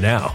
now.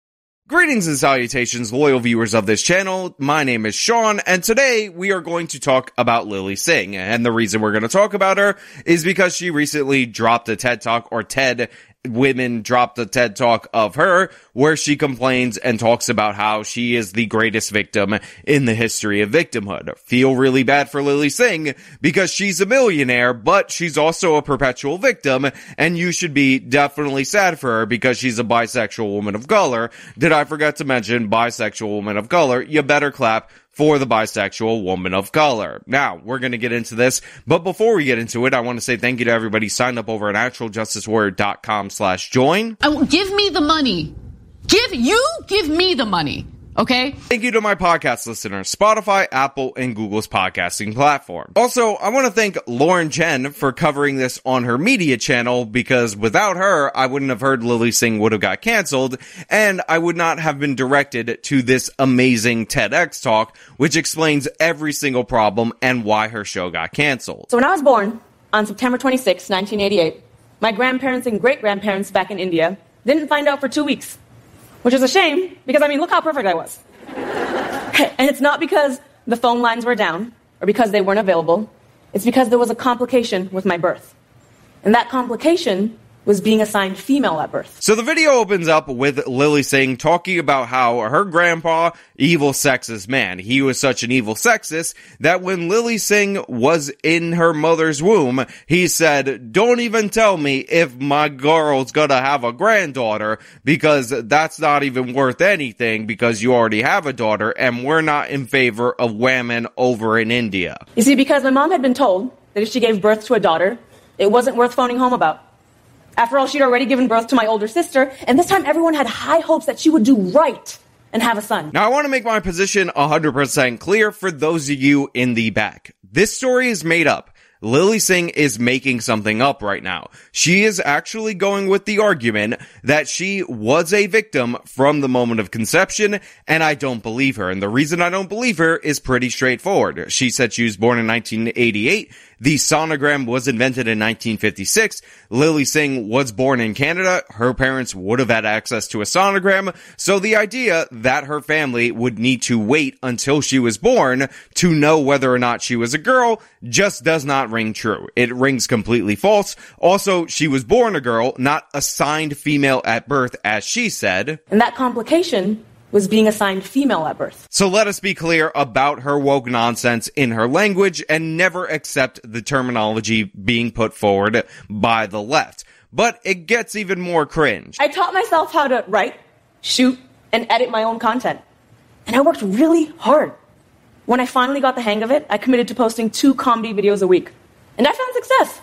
Greetings and salutations, loyal viewers of this channel. My name is Sean, and today we are going to talk about Lilly Singh. And the reason we're going to talk about her is because she recently dropped a TED Talk, or TED women dropped a TED talk of her where she complains and talks about how she is the greatest victim in the history of victimhood. Feel really bad for Lilly Singh because she's a millionaire, but she's also a perpetual victim and you should be definitely sad for her because she's a bisexual woman of color. Did I forget to mention bisexual woman of color? You better clap for the bisexual woman of color. Now, we're going to get into this, but before we get into it, I want to say thank you to everybody signed up over at actualjusticewarrior.com slash join. Oh, give me the money. Give you give me the money. Okay. Thank you to my podcast listeners, Spotify, Apple, and Google's podcasting platform. Also, I want to thank Lauren Chen for covering this on her media channel because without her, I wouldn't have heard Lilly Singh would have got canceled and I would not have been directed to this amazing TEDx talk, which explains every single problem and why her show got canceled. So when I was born on September 26, 1988, my grandparents and great grandparents back in India didn't find out for two weeks which is a shame because I mean, look how perfect I was. and it's not because the phone lines were down or because they weren't available. It's because there was a complication with my birth. And that complication was being assigned female at birth. So the video opens up with Lilly Singh talking about how her grandpa, evil sexist man, he was such an evil sexist that when Lilly Singh was in her mother's womb, he said, don't even tell me if my girl's gonna have a granddaughter because that's not even worth anything because you already have a daughter and we're not in favor of women over in India. You see, because my mom had been told that if she gave birth to a daughter, it wasn't worth phoning home about. After all, she'd already given birth to my older sister, and this time everyone had high hopes that she would do right and have a son. Now, I want to make my position 100% clear for those of you in the back. This story is made up. Lilly Singh is making something up right now. She is actually going with the argument that she was a victim from the moment of conception, and I don't believe her. And the reason I don't believe her is pretty straightforward. She said she was born in 1988. The sonogram was invented in 1956. Lilly Singh was born in Canada. Her parents would have had access to a sonogram. So the idea that her family would need to wait until she was born to know whether or not she was a girl just does not ring true. It rings completely false. Also, she was born a girl, not assigned female at birth, as she said. And that complication was being assigned female at birth. So let us be clear about her woke nonsense in her language and never accept the terminology being put forward by the left. But it gets even more cringe. I taught myself how to write, shoot, and edit my own content. And I worked really hard. When I finally got the hang of it, I committed to posting two comedy videos a week. And I found success.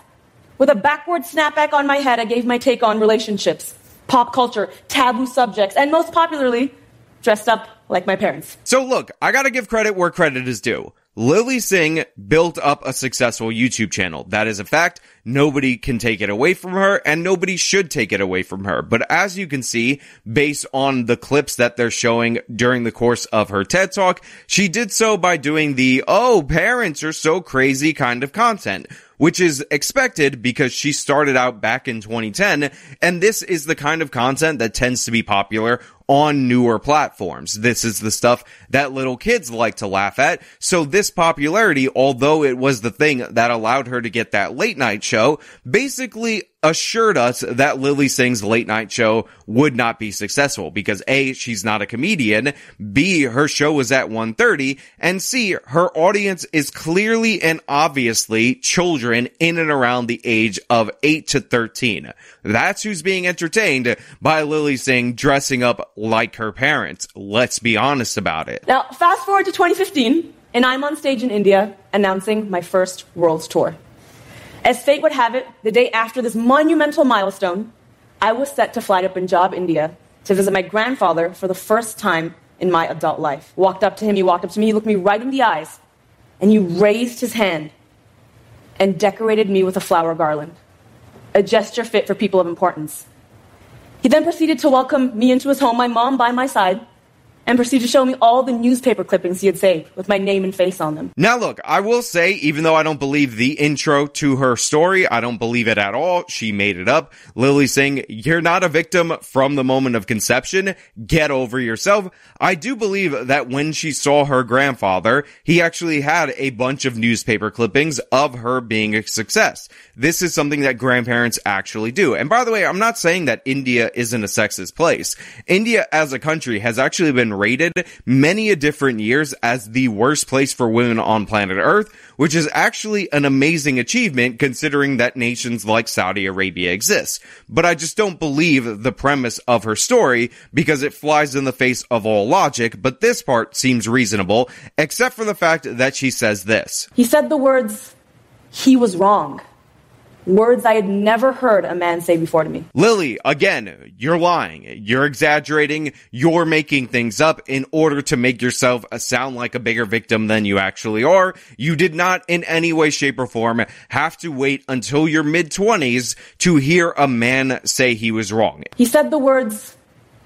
With a backward snapback on my head, I gave my take on relationships, pop culture, taboo subjects, and most popularly, dressed up like my parents. So look, I gotta give credit where credit is due. Lilly Singh built up a successful YouTube channel. That is a fact. Nobody can take it away from her and nobody should take it away from her. But as you can see, based on the clips that they're showing during the course of her TED talk, she did so by doing the, oh, parents are so crazy kind of content which is expected because she started out back in 2010. And this is the kind of content that tends to be popular on newer platforms. This is the stuff that little kids like to laugh at. So this popularity, although it was the thing that allowed her to get that late night show, basically assured us that Lilly Singh's late night show would not be successful because A, she's not a comedian, B, her show was at 1.30, and C, her audience is clearly and obviously children in and around the age of 8 to 13. That's who's being entertained by Lilly Singh dressing up like her parents. Let's be honest about it. Now, fast forward to 2015, and I'm on stage in India announcing my first world tour. As fate would have it, the day after this monumental milestone, I was set to fly to Punjab, India, to visit my grandfather for the first time in my adult life. Walked up to him, he walked up to me, he looked me right in the eyes, and he raised his hand and decorated me with a flower garland, a gesture fit for people of importance. He then proceeded to welcome me into his home, my mom by my side, and proceeded to show me all the newspaper clippings he had saved with my name and face on them. Now look, I will say, even though I don't believe the intro to her story, I don't believe it at all. She made it up. Lilly Singh, you're not a victim from the moment of conception. Get over yourself. I do believe that when she saw her grandfather, he actually had a bunch of newspaper clippings of her being a success. This is something that grandparents actually do. And by the way, I'm not saying that India isn't a sexist place. India as a country has actually been rated many a different years as the worst place for women on planet Earth, which is actually an amazing achievement considering that nations like Saudi Arabia exist. But I just don't believe the premise of her story because it flies in the face of all logic, but this part seems reasonable, except for the fact that she says this. He said the words, he was wrong. Words I had never heard a man say before to me. Lilly, again, you're lying. You're exaggerating. You're making things up in order to make yourself sound like a bigger victim than you actually are. You did not in any way, shape, or form have to wait until your mid twenties to hear a man say he was wrong. He said the words,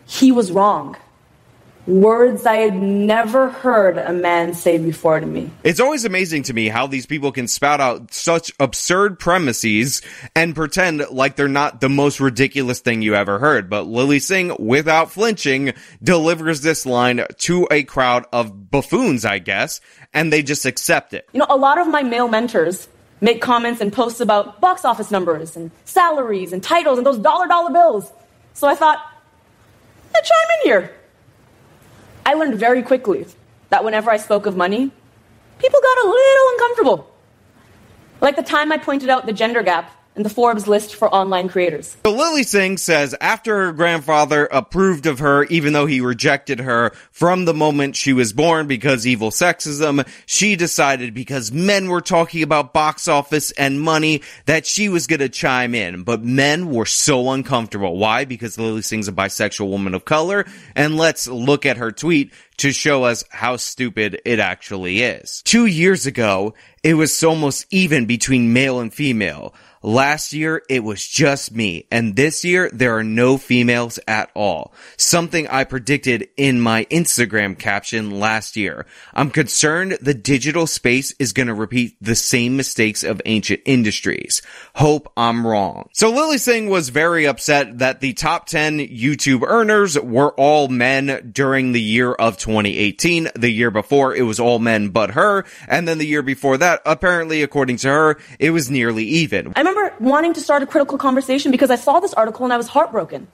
he was wrong. Words I had never heard a man say before to me. It's always amazing to me how these people can spout out such absurd premises and pretend like they're not the most ridiculous thing you ever heard. But Lilly Singh, without flinching, delivers this line to a crowd of buffoons, I guess, and they just accept it. You know, a lot of my male mentors make comments and posts about box office numbers and salaries and titles and those dollar dollar bills. So I thought, I'd chime in here. I learned very quickly that whenever I spoke of money, people got a little uncomfortable. Like the time I pointed out the gender gap in the Forbes list for online creators. So Lilly Singh says after her grandfather approved of her, even though he rejected her from the moment she was born because evil sexism, she decided because men were talking about box office and money that she was gonna chime in. But men were so uncomfortable. Why? Because Lilly Singh's a bisexual woman of color. And let's look at her tweet to show us how stupid it actually is. Two years ago, it was almost even between male and female. Last year, it was just me, and this year, there are no females at all. Something I predicted in my Instagram caption last year. I'm concerned the digital space is gonna repeat the same mistakes of ancient industries. Hope I'm wrong. So Lilly Singh was very upset that the top 10 YouTube earners were all men during the year of 2018. The year before, it was all men but her, and then the year before that, apparently, according to her, it was nearly even. I remember wanting to start a critical conversation because I saw this article and I was heartbroken.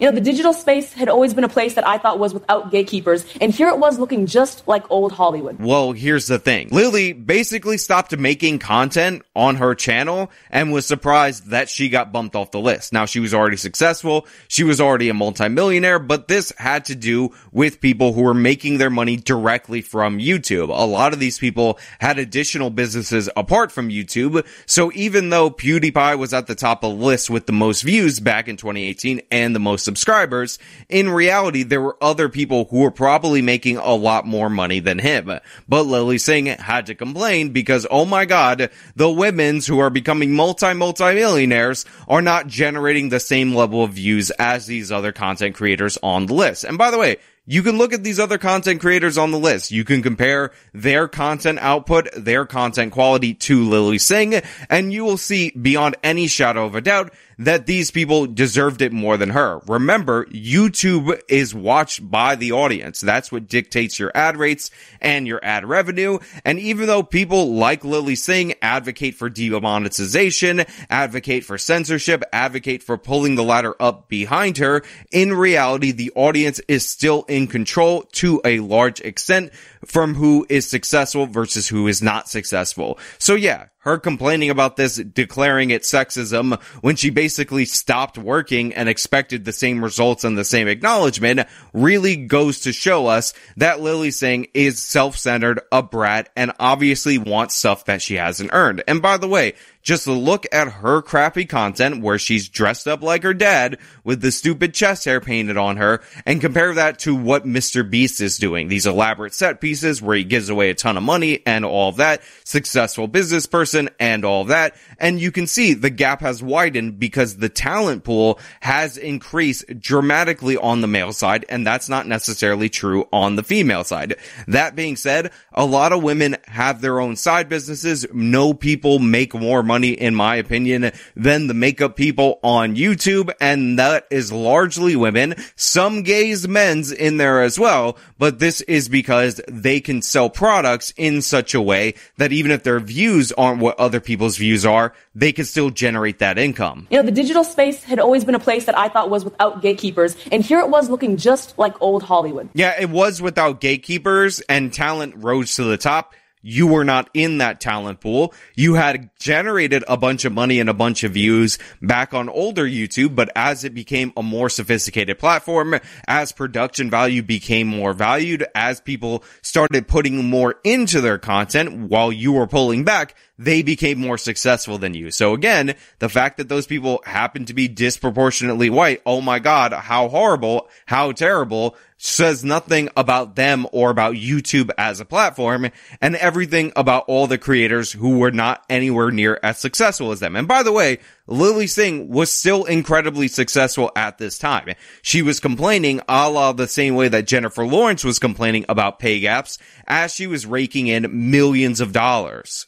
You know, the digital space had always been a place that I thought was without gatekeepers, and here it was looking just like old Hollywood. Well, here's the thing. Lilly basically stopped making content on her channel and was surprised that she got bumped off the list. Now, she was already successful. She was already a multimillionaire, but this had to do with people who were making their money directly from YouTube. A lot of these people had additional businesses apart from YouTube. So even though PewDiePie was at the top of the list with the most views back in 2018 and the most subscribers, in reality, there were other people who were probably making a lot more money than him. But Lilly Singh had to complain because, oh my god, the women's who are becoming multi multi millionaires are not generating the same level of views as these other content creators on the list. And by the way, you can look at these other content creators on the list. You can compare their content output, their content quality to Lilly Singh, and you will see beyond any shadow of a doubt that these people deserved it more than her. Remember, YouTube is watched by the audience. That's what dictates your ad rates and your ad revenue. And even though people like Lilly Singh advocate for demonetization, advocate for censorship, advocate for pulling the ladder up behind her, in reality, the audience is still in control to a large extent from who is successful versus who is not successful. So yeah, her complaining about this, declaring it sexism when she basically stopped working and expected the same results and the same acknowledgement really goes to show us that Lilly Singh is self-centered, a brat, and obviously wants stuff that she hasn't earned. And by the way, just look at her crappy content where she's dressed up like her dad with the stupid chest hair painted on her and compare that to what Mr. Beast is doing. These elaborate set pieces where he gives away a ton of money and all of that, successful business person and all of that. And you can see the gap has widened because the talent pool has increased dramatically on the male side. And that's not necessarily true on the female side. That being said, a lot of women have their own side businesses. No people make more money, in my opinion, than the makeup people on YouTube. And that is largely women, some gays, men's in there as well. But this is because they can sell products in such a way that even if their views aren't what other people's views are, they can still generate that income. You know, the digital space had always been a place that I thought was without gatekeepers, and here it was looking just like old Hollywood. Yeah, it was without gatekeepers and talent rose to the top you were not in that talent pool. You had generated a bunch of money and a bunch of views back on older YouTube, but as it became a more sophisticated platform, as production value became more valued, as people started putting more into their content while you were pulling back, they became more successful than you. So again, the fact that those people happen to be disproportionately white, oh my god, how horrible, how terrible, says nothing about them or about YouTube as a platform and everything about all the creators who were not anywhere near as successful as them. And by the way, Lilly Singh was still incredibly successful at this time. She was complaining a la the same way that Jennifer Lawrence was complaining about pay gaps as she was raking in millions of dollars.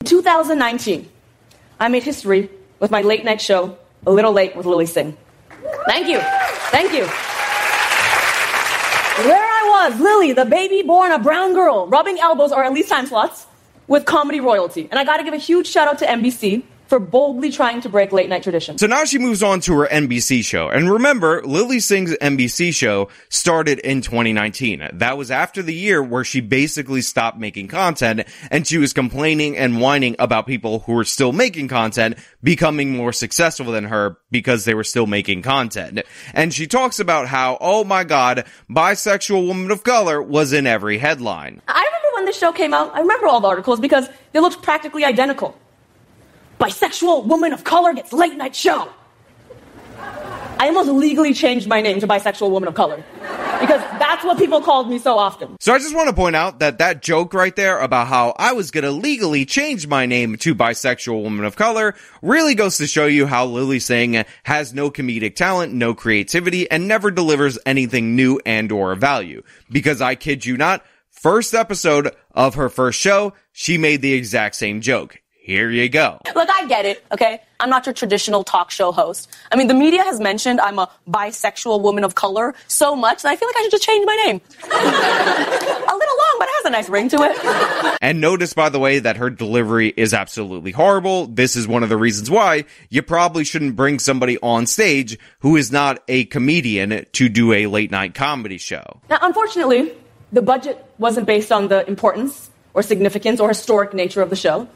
2019, I made history with my late night show, A Little Late with Lilly Singh. Thank you. Thank you. There I was, Lilly, the baby born a brown girl, rubbing elbows or at least time slots with comedy royalty. And I gotta give a huge shout out to NBC for boldly trying to break late night tradition. So now she moves on to her NBC show. And remember, Lilly Singh's NBC show started in 2019. That was after the year where she basically stopped making content and she was complaining and whining about people who were still making content becoming more successful than her because they were still making content. And she talks about how, oh my god, bisexual woman of color was in every headline. I remember when the show came out, I remember all the articles because they looked practically identical bisexual woman of color gets late night show. I almost legally changed my name to bisexual woman of color because that's what people called me so often. So I just want to point out that that joke right there about how I was going to legally change my name to bisexual woman of color really goes to show you how Lilly Singh has no comedic talent, no creativity, and never delivers anything new and or value. Because I kid you not, first episode of her first show, she made the exact same joke. Here you go. Look, I get it, okay? I'm not your traditional talk show host. I mean, the media has mentioned I'm a bisexual woman of color so much that I feel like I should just change my name. a little long, but it has a nice ring to it. And notice, by the way, that her delivery is absolutely horrible. This is one of the reasons why you probably shouldn't bring somebody on stage who is not a comedian to do a late night comedy show. Now, unfortunately, the budget wasn't based on the importance or significance or historic nature of the show.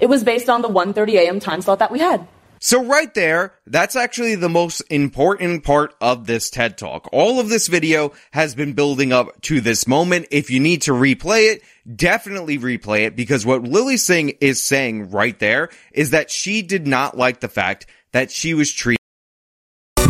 It was based on the 1:30 a.m. time slot that we had. So right there, that's actually the most important part of this TED Talk. All of this video has been building up to this moment. If you need to replay it, definitely replay it because what Lilly Singh is saying right there is that she did not like the fact that she was treated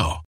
now.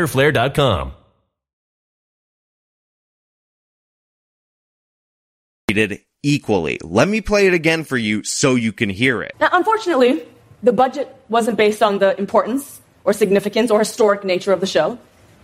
Treated equally. Let me play it again for you so you can hear it. Now, unfortunately, the budget wasn't based on the importance or significance or historic nature of the show.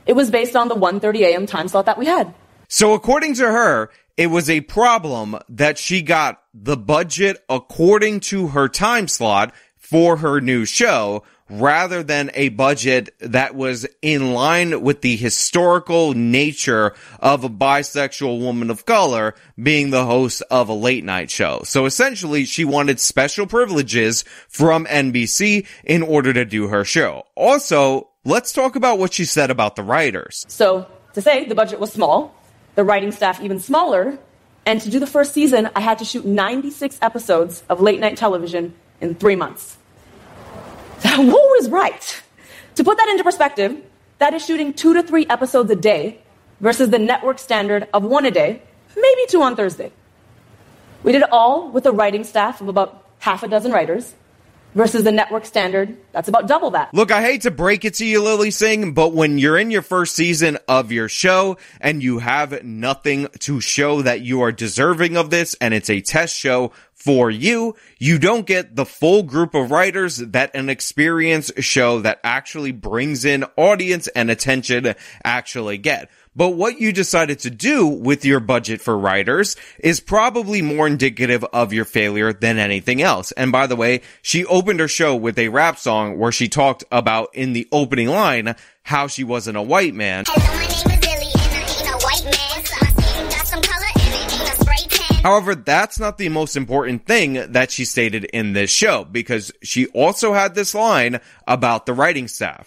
It was based on the 1:30 a.m. time slot that we had. So according to her, it was a problem that she got the budget according to her time slot for her new show rather than a budget that was in line with the historical nature of a bisexual woman of color being the host of a late night show. So essentially, she wanted special privileges from NBC in order to do her show. Also, let's talk about what she said about the writers. So, to say the budget was small, the writing staff even smaller, and to do the first season, I had to shoot 96 episodes of late night television in three months. Wu is right. To put that into perspective, that is shooting two to three episodes a day versus the network standard of one a day, maybe two on Thursday. We did it all with a writing staff of about half a dozen writers versus the network standard that's about double that. Look, I hate to break it to you, Lilly Singh, but when you're in your first season of your show and you have nothing to show that you are deserving of this and it's a test show for you, you don't get the full group of writers that an experienced show that actually brings in audience and attention actually get. But what you decided to do with your budget for writers is probably more indicative of your failure than anything else. And by the way, she opened her show with a rap song where she talked about in the opening line how she wasn't a white man. However, that's not the most important thing that she stated in this show because she also had this line about the writing staff.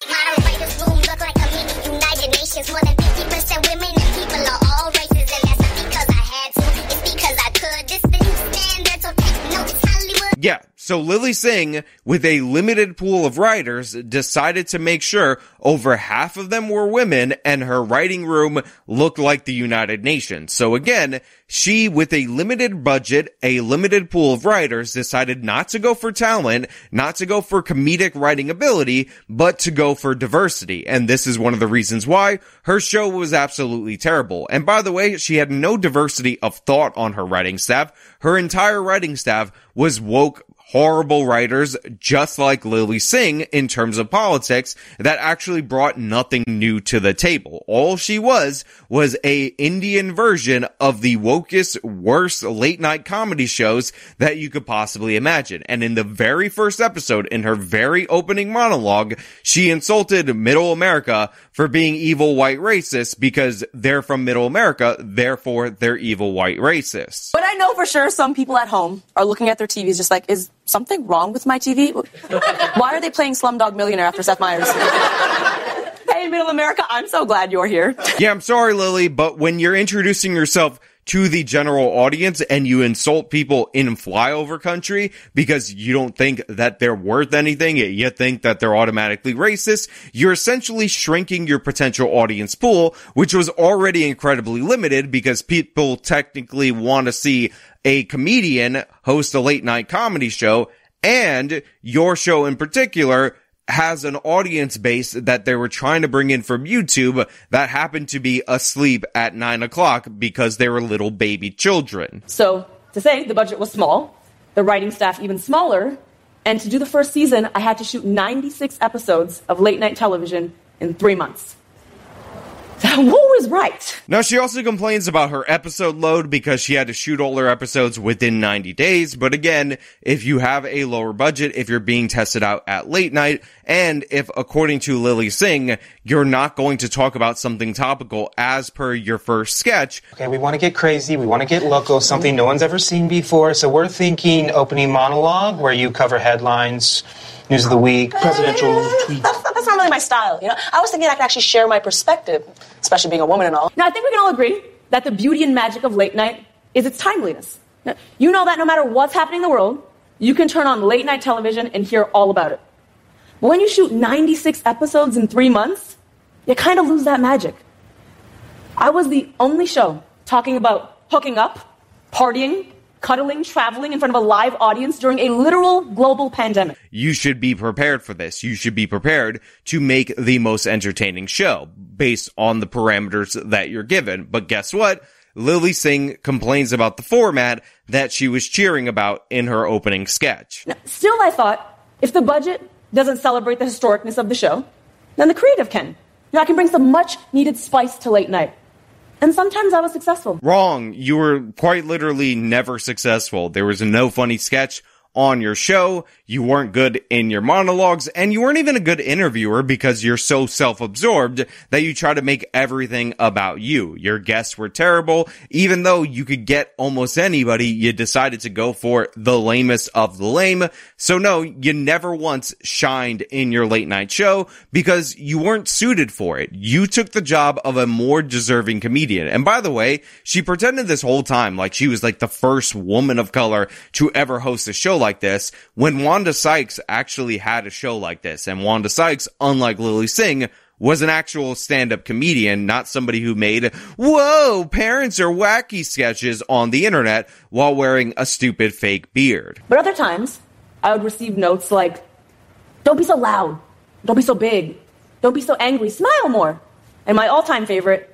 Yeah, so Lilly Singh, with a limited pool of writers, decided to make sure over half of them were women and her writing room looked like the United Nations. So again, she, with a limited budget, a limited pool of writers, decided not to go for talent, not to go for comedic writing ability, but to go for diversity. And this is one of the reasons why her show was absolutely terrible. And by the way, she had no diversity of thought on her writing staff. Her entire writing staff was woke horrible writers just like Lilly Singh in terms of politics that actually brought nothing new to the table. All she was was a Indian version of the wokest, worst late night comedy shows that you could possibly imagine. And in the very first episode, in her very opening monologue, she insulted middle America for being evil white racists because they're from middle America, therefore they're evil white racists. But I know for sure some people at home are looking at their TVs just like, is something wrong with my TV? Why are they playing Slumdog Millionaire after Seth Meyers? hey, Middle America, I'm so glad you're here. Yeah, I'm sorry, Lilly, but when you're introducing yourself to the general audience and you insult people in flyover country because you don't think that they're worth anything, you think that they're automatically racist, you're essentially shrinking your potential audience pool, which was already incredibly limited because people technically want to see a comedian host a late night comedy show and your show in particular has an audience base that they were trying to bring in from YouTube that happened to be asleep at nine o'clock because they were little baby children. So, to say the budget was small, the writing staff even smaller, and to do the first season, I had to shoot 96 episodes of late night television in three months. That who was right? Now, she also complains about her episode load because she had to shoot all her episodes within 90 days. But again, if you have a lower budget, if you're being tested out at late night, and if, according to Lilly Singh, you're not going to talk about something topical as per your first sketch. Okay, we want to get crazy. We want to get local, something no one's ever seen before. So we're thinking opening monologue where you cover headlines, news of the week, eh, presidential tweets. That's, that's not really my style, you know? I was thinking I could actually share my perspective, especially being a woman and all. Now, I think we can all agree that the beauty and magic of late night is its timeliness. Now, you know that no matter what's happening in the world, you can turn on late night television and hear all about it. But when you shoot 96 episodes in three months, you kind of lose that magic. I was the only show talking about hooking up, partying, cuddling, traveling in front of a live audience during a literal global pandemic. You should be prepared for this. You should be prepared to make the most entertaining show based on the parameters that you're given. But guess what? Lilly Singh complains about the format that she was cheering about in her opening sketch. Now, still, I thought if the budget doesn't celebrate the historicness of the show, then the creative can. You know, I can bring some much needed spice to late night. And sometimes I was successful. Wrong. You were quite literally never successful. There was no funny sketch on your show. You weren't good in your monologues and you weren't even a good interviewer because you're so self-absorbed that you try to make everything about you. Your guests were terrible. Even though you could get almost anybody, you decided to go for the lamest of the lame. So no, you never once shined in your late night show because you weren't suited for it. You took the job of a more deserving comedian. And by the way, she pretended this whole time like she was like the first woman of color to ever host a show like this when Wanda Sykes actually had a show like this. And Wanda Sykes, unlike Lilly Singh, was an actual stand-up comedian, not somebody who made, whoa, parents are wacky sketches on the internet while wearing a stupid fake beard. But other times, I would receive notes like, don't be so loud. Don't be so big. Don't be so angry. Smile more. And my all-time favorite,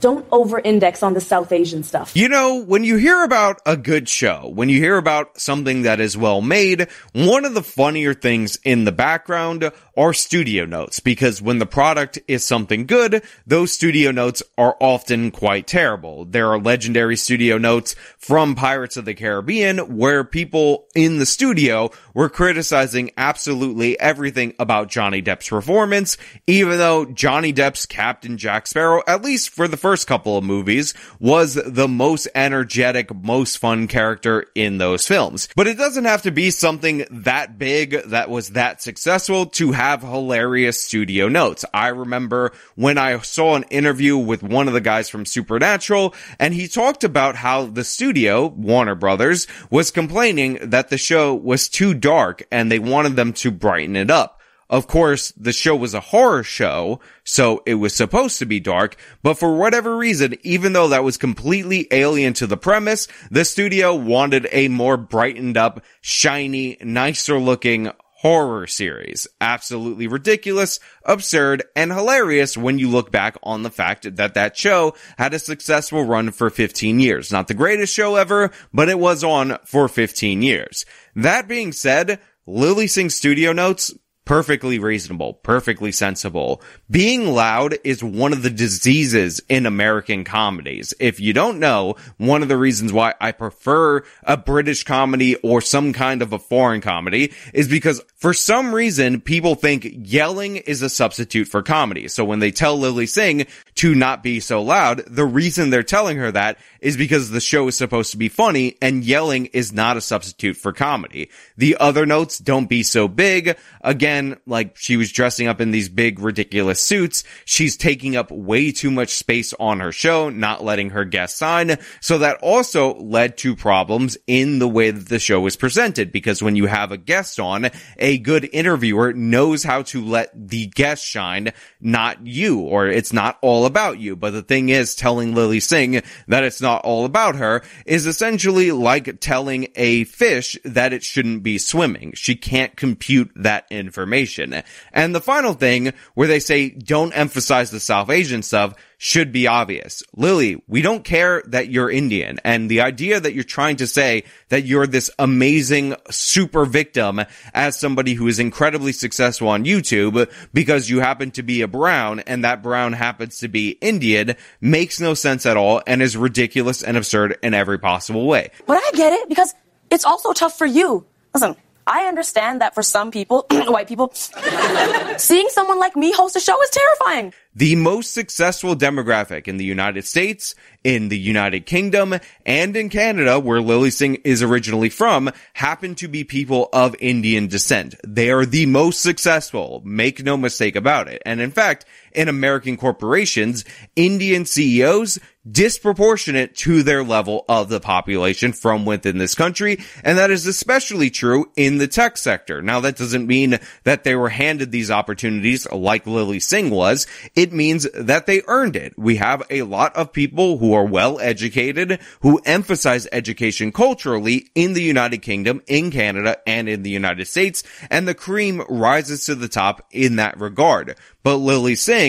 don't over index on the South Asian stuff. You know, when you hear about a good show, when you hear about something that is well made, one of the funnier things in the background are studio notes because when the product is something good, those studio notes are often quite terrible. There are legendary studio notes from Pirates of the Caribbean where people in the studio were criticizing absolutely everything about Johnny Depp's performance, even though Johnny Depp's Captain Jack Sparrow, at least for the first couple of movies, was the most energetic, most fun character in those films. But it doesn't have to be something that big that was that successful to have hilarious studio notes. I remember when I saw an interview with one of the guys from Supernatural and he talked about how the studio, Warner Brothers, was complaining that the show was too dark and they wanted them to brighten it up. Of course, the show was a horror show, so it was supposed to be dark, but for whatever reason, even though that was completely alien to the premise, the studio wanted a more brightened up, shiny, nicer looking horror series. Absolutely ridiculous, absurd, and hilarious when you look back on the fact that that show had a successful run for 15 years. Not the greatest show ever, but it was on for 15 years. That being said, Lilly Singh studio notes perfectly reasonable, perfectly sensible. Being loud is one of the diseases in American comedies. If you don't know, one of the reasons why I prefer a British comedy or some kind of a foreign comedy is because for some reason people think yelling is a substitute for comedy. So when they tell Lilly Singh to not be so loud, the reason they're telling her that is because the show is supposed to be funny and yelling is not a substitute for comedy. The other notes, don't be so big. Again, like she was dressing up in these big ridiculous suits. She's taking up way too much space on her show, not letting her guests sign. So that also led to problems in the way that the show was presented because when you have a guest on, a good interviewer knows how to let the guest shine, not you, or it's not all about you. But the thing is telling Lilly Singh that it's not all about her is essentially like telling a fish that it shouldn't be swimming. She can't compute that information. And the final thing where they say don't emphasize the South Asian stuff should be obvious. Lilly, we don't care that you're Indian. And the idea that you're trying to say that you're this amazing super victim as somebody who is incredibly successful on YouTube because you happen to be a brown and that brown happens to be Indian makes no sense at all and is ridiculous and absurd in every possible way. But I get it because it's also tough for you. Listen, I understand that for some people, white people, seeing someone like me host a show is terrifying. The most successful demographic in the United States, in the United Kingdom, and in Canada, where Lilly Singh is originally from, happen to be people of Indian descent. They are the most successful. Make no mistake about it. And in fact, in American corporations, Indian CEOs disproportionate to their level of the population from within this country. And that is especially true in the tech sector. Now, that doesn't mean that they were handed these opportunities like Lilly Singh was. It means that they earned it. We have a lot of people who are well educated, who emphasize education culturally in the United Kingdom, in Canada, and in the United States. And the cream rises to the top in that regard. But Lilly Singh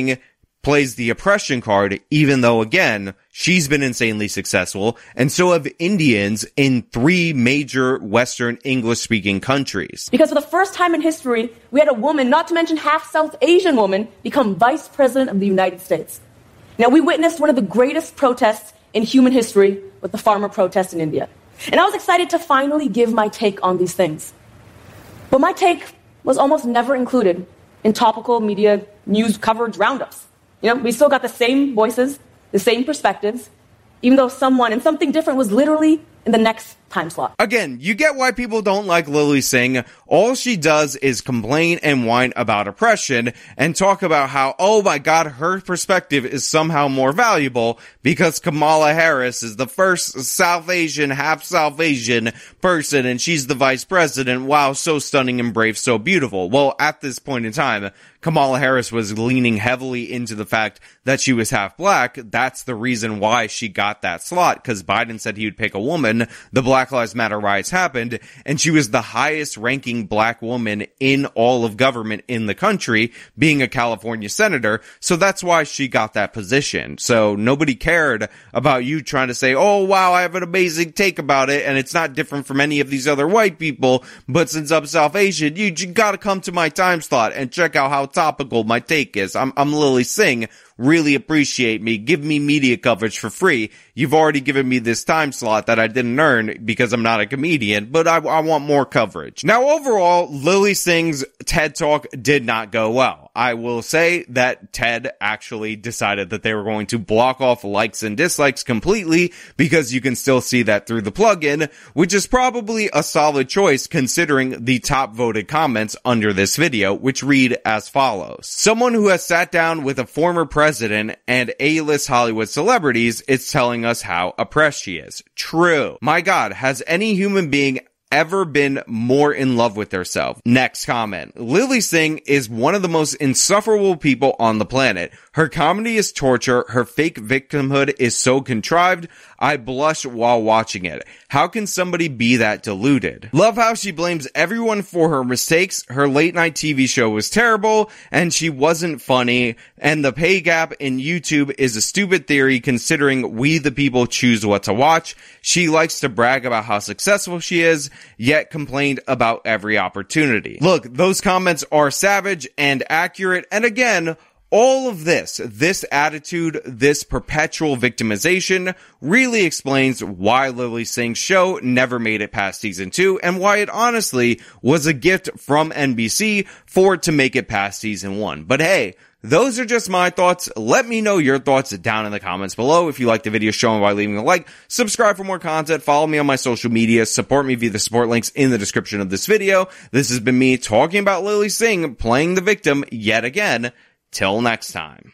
plays the oppression card, even though again, she's been insanely successful, and so have Indians in three major Western English speaking countries. Because for the first time in history, we had a woman, not to mention half South Asian woman, become vice president of the United States. Now, we witnessed one of the greatest protests in human history with the farmer protest in India. And I was excited to finally give my take on these things. But my take was almost never included in topical media news coverage roundups. You know, we still got the same voices, the same perspectives, even though someone and something different was literally in the next time slot. Again, you get why people don't like Lilly Singh. All she does is complain and whine about oppression and talk about how, oh my god, her perspective is somehow more valuable because Kamala Harris is the first South Asian, half South Asian person and she's the vice president. Wow, so stunning and brave, so beautiful. Well, at this point in time, Kamala Harris was leaning heavily into the fact that she was half black. That's the reason why she got that slot because Biden said he would pick a woman. The Black Lives Matter riots happened and she was the highest ranking black woman in all of government in the country, being a California senator. So that's why she got that position. So nobody cared about you trying to say, Oh, wow, I have an amazing take about it. And it's not different from any of these other white people. But since I'm South Asian, you, you gotta come to my time slot and check out how topical my take is. I'm, I'm Lilly Singh. Really appreciate me. Give me media coverage for free. You've already given me this time slot that I didn't earn because I'm not a comedian, but I, I want more coverage. Now overall, Lilly Singh's TED Talk did not go well. I will say that TED actually decided that they were going to block off likes and dislikes completely because you can still see that through the plugin, which is probably a solid choice considering the top voted comments under this video, which read as follows. Someone who has sat down with a former president and A-list Hollywood celebrities is telling us how oppressed she is. True. My God, has any human being ever been more in love with herself. Next comment. Lilly Singh is one of the most insufferable people on the planet. Her comedy is torture. Her fake victimhood is so contrived. I blush while watching it. How can somebody be that deluded? Love how she blames everyone for her mistakes. Her late night TV show was terrible and she wasn't funny. And the pay gap in YouTube is a stupid theory considering we the people choose what to watch. She likes to brag about how successful she is, yet complained about every opportunity. Look, those comments are savage and accurate. And again, all of this, this attitude, this perpetual victimization really explains why Lilly Singh's show never made it past season two and why it honestly was a gift from NBC for it to make it past season one. But hey, those are just my thoughts. Let me know your thoughts down in the comments below. If you like the video, show me by leaving a like, subscribe for more content, follow me on my social media, support me via the support links in the description of this video. This has been me talking about Lilly Singh playing the victim yet again. Till next time.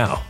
now.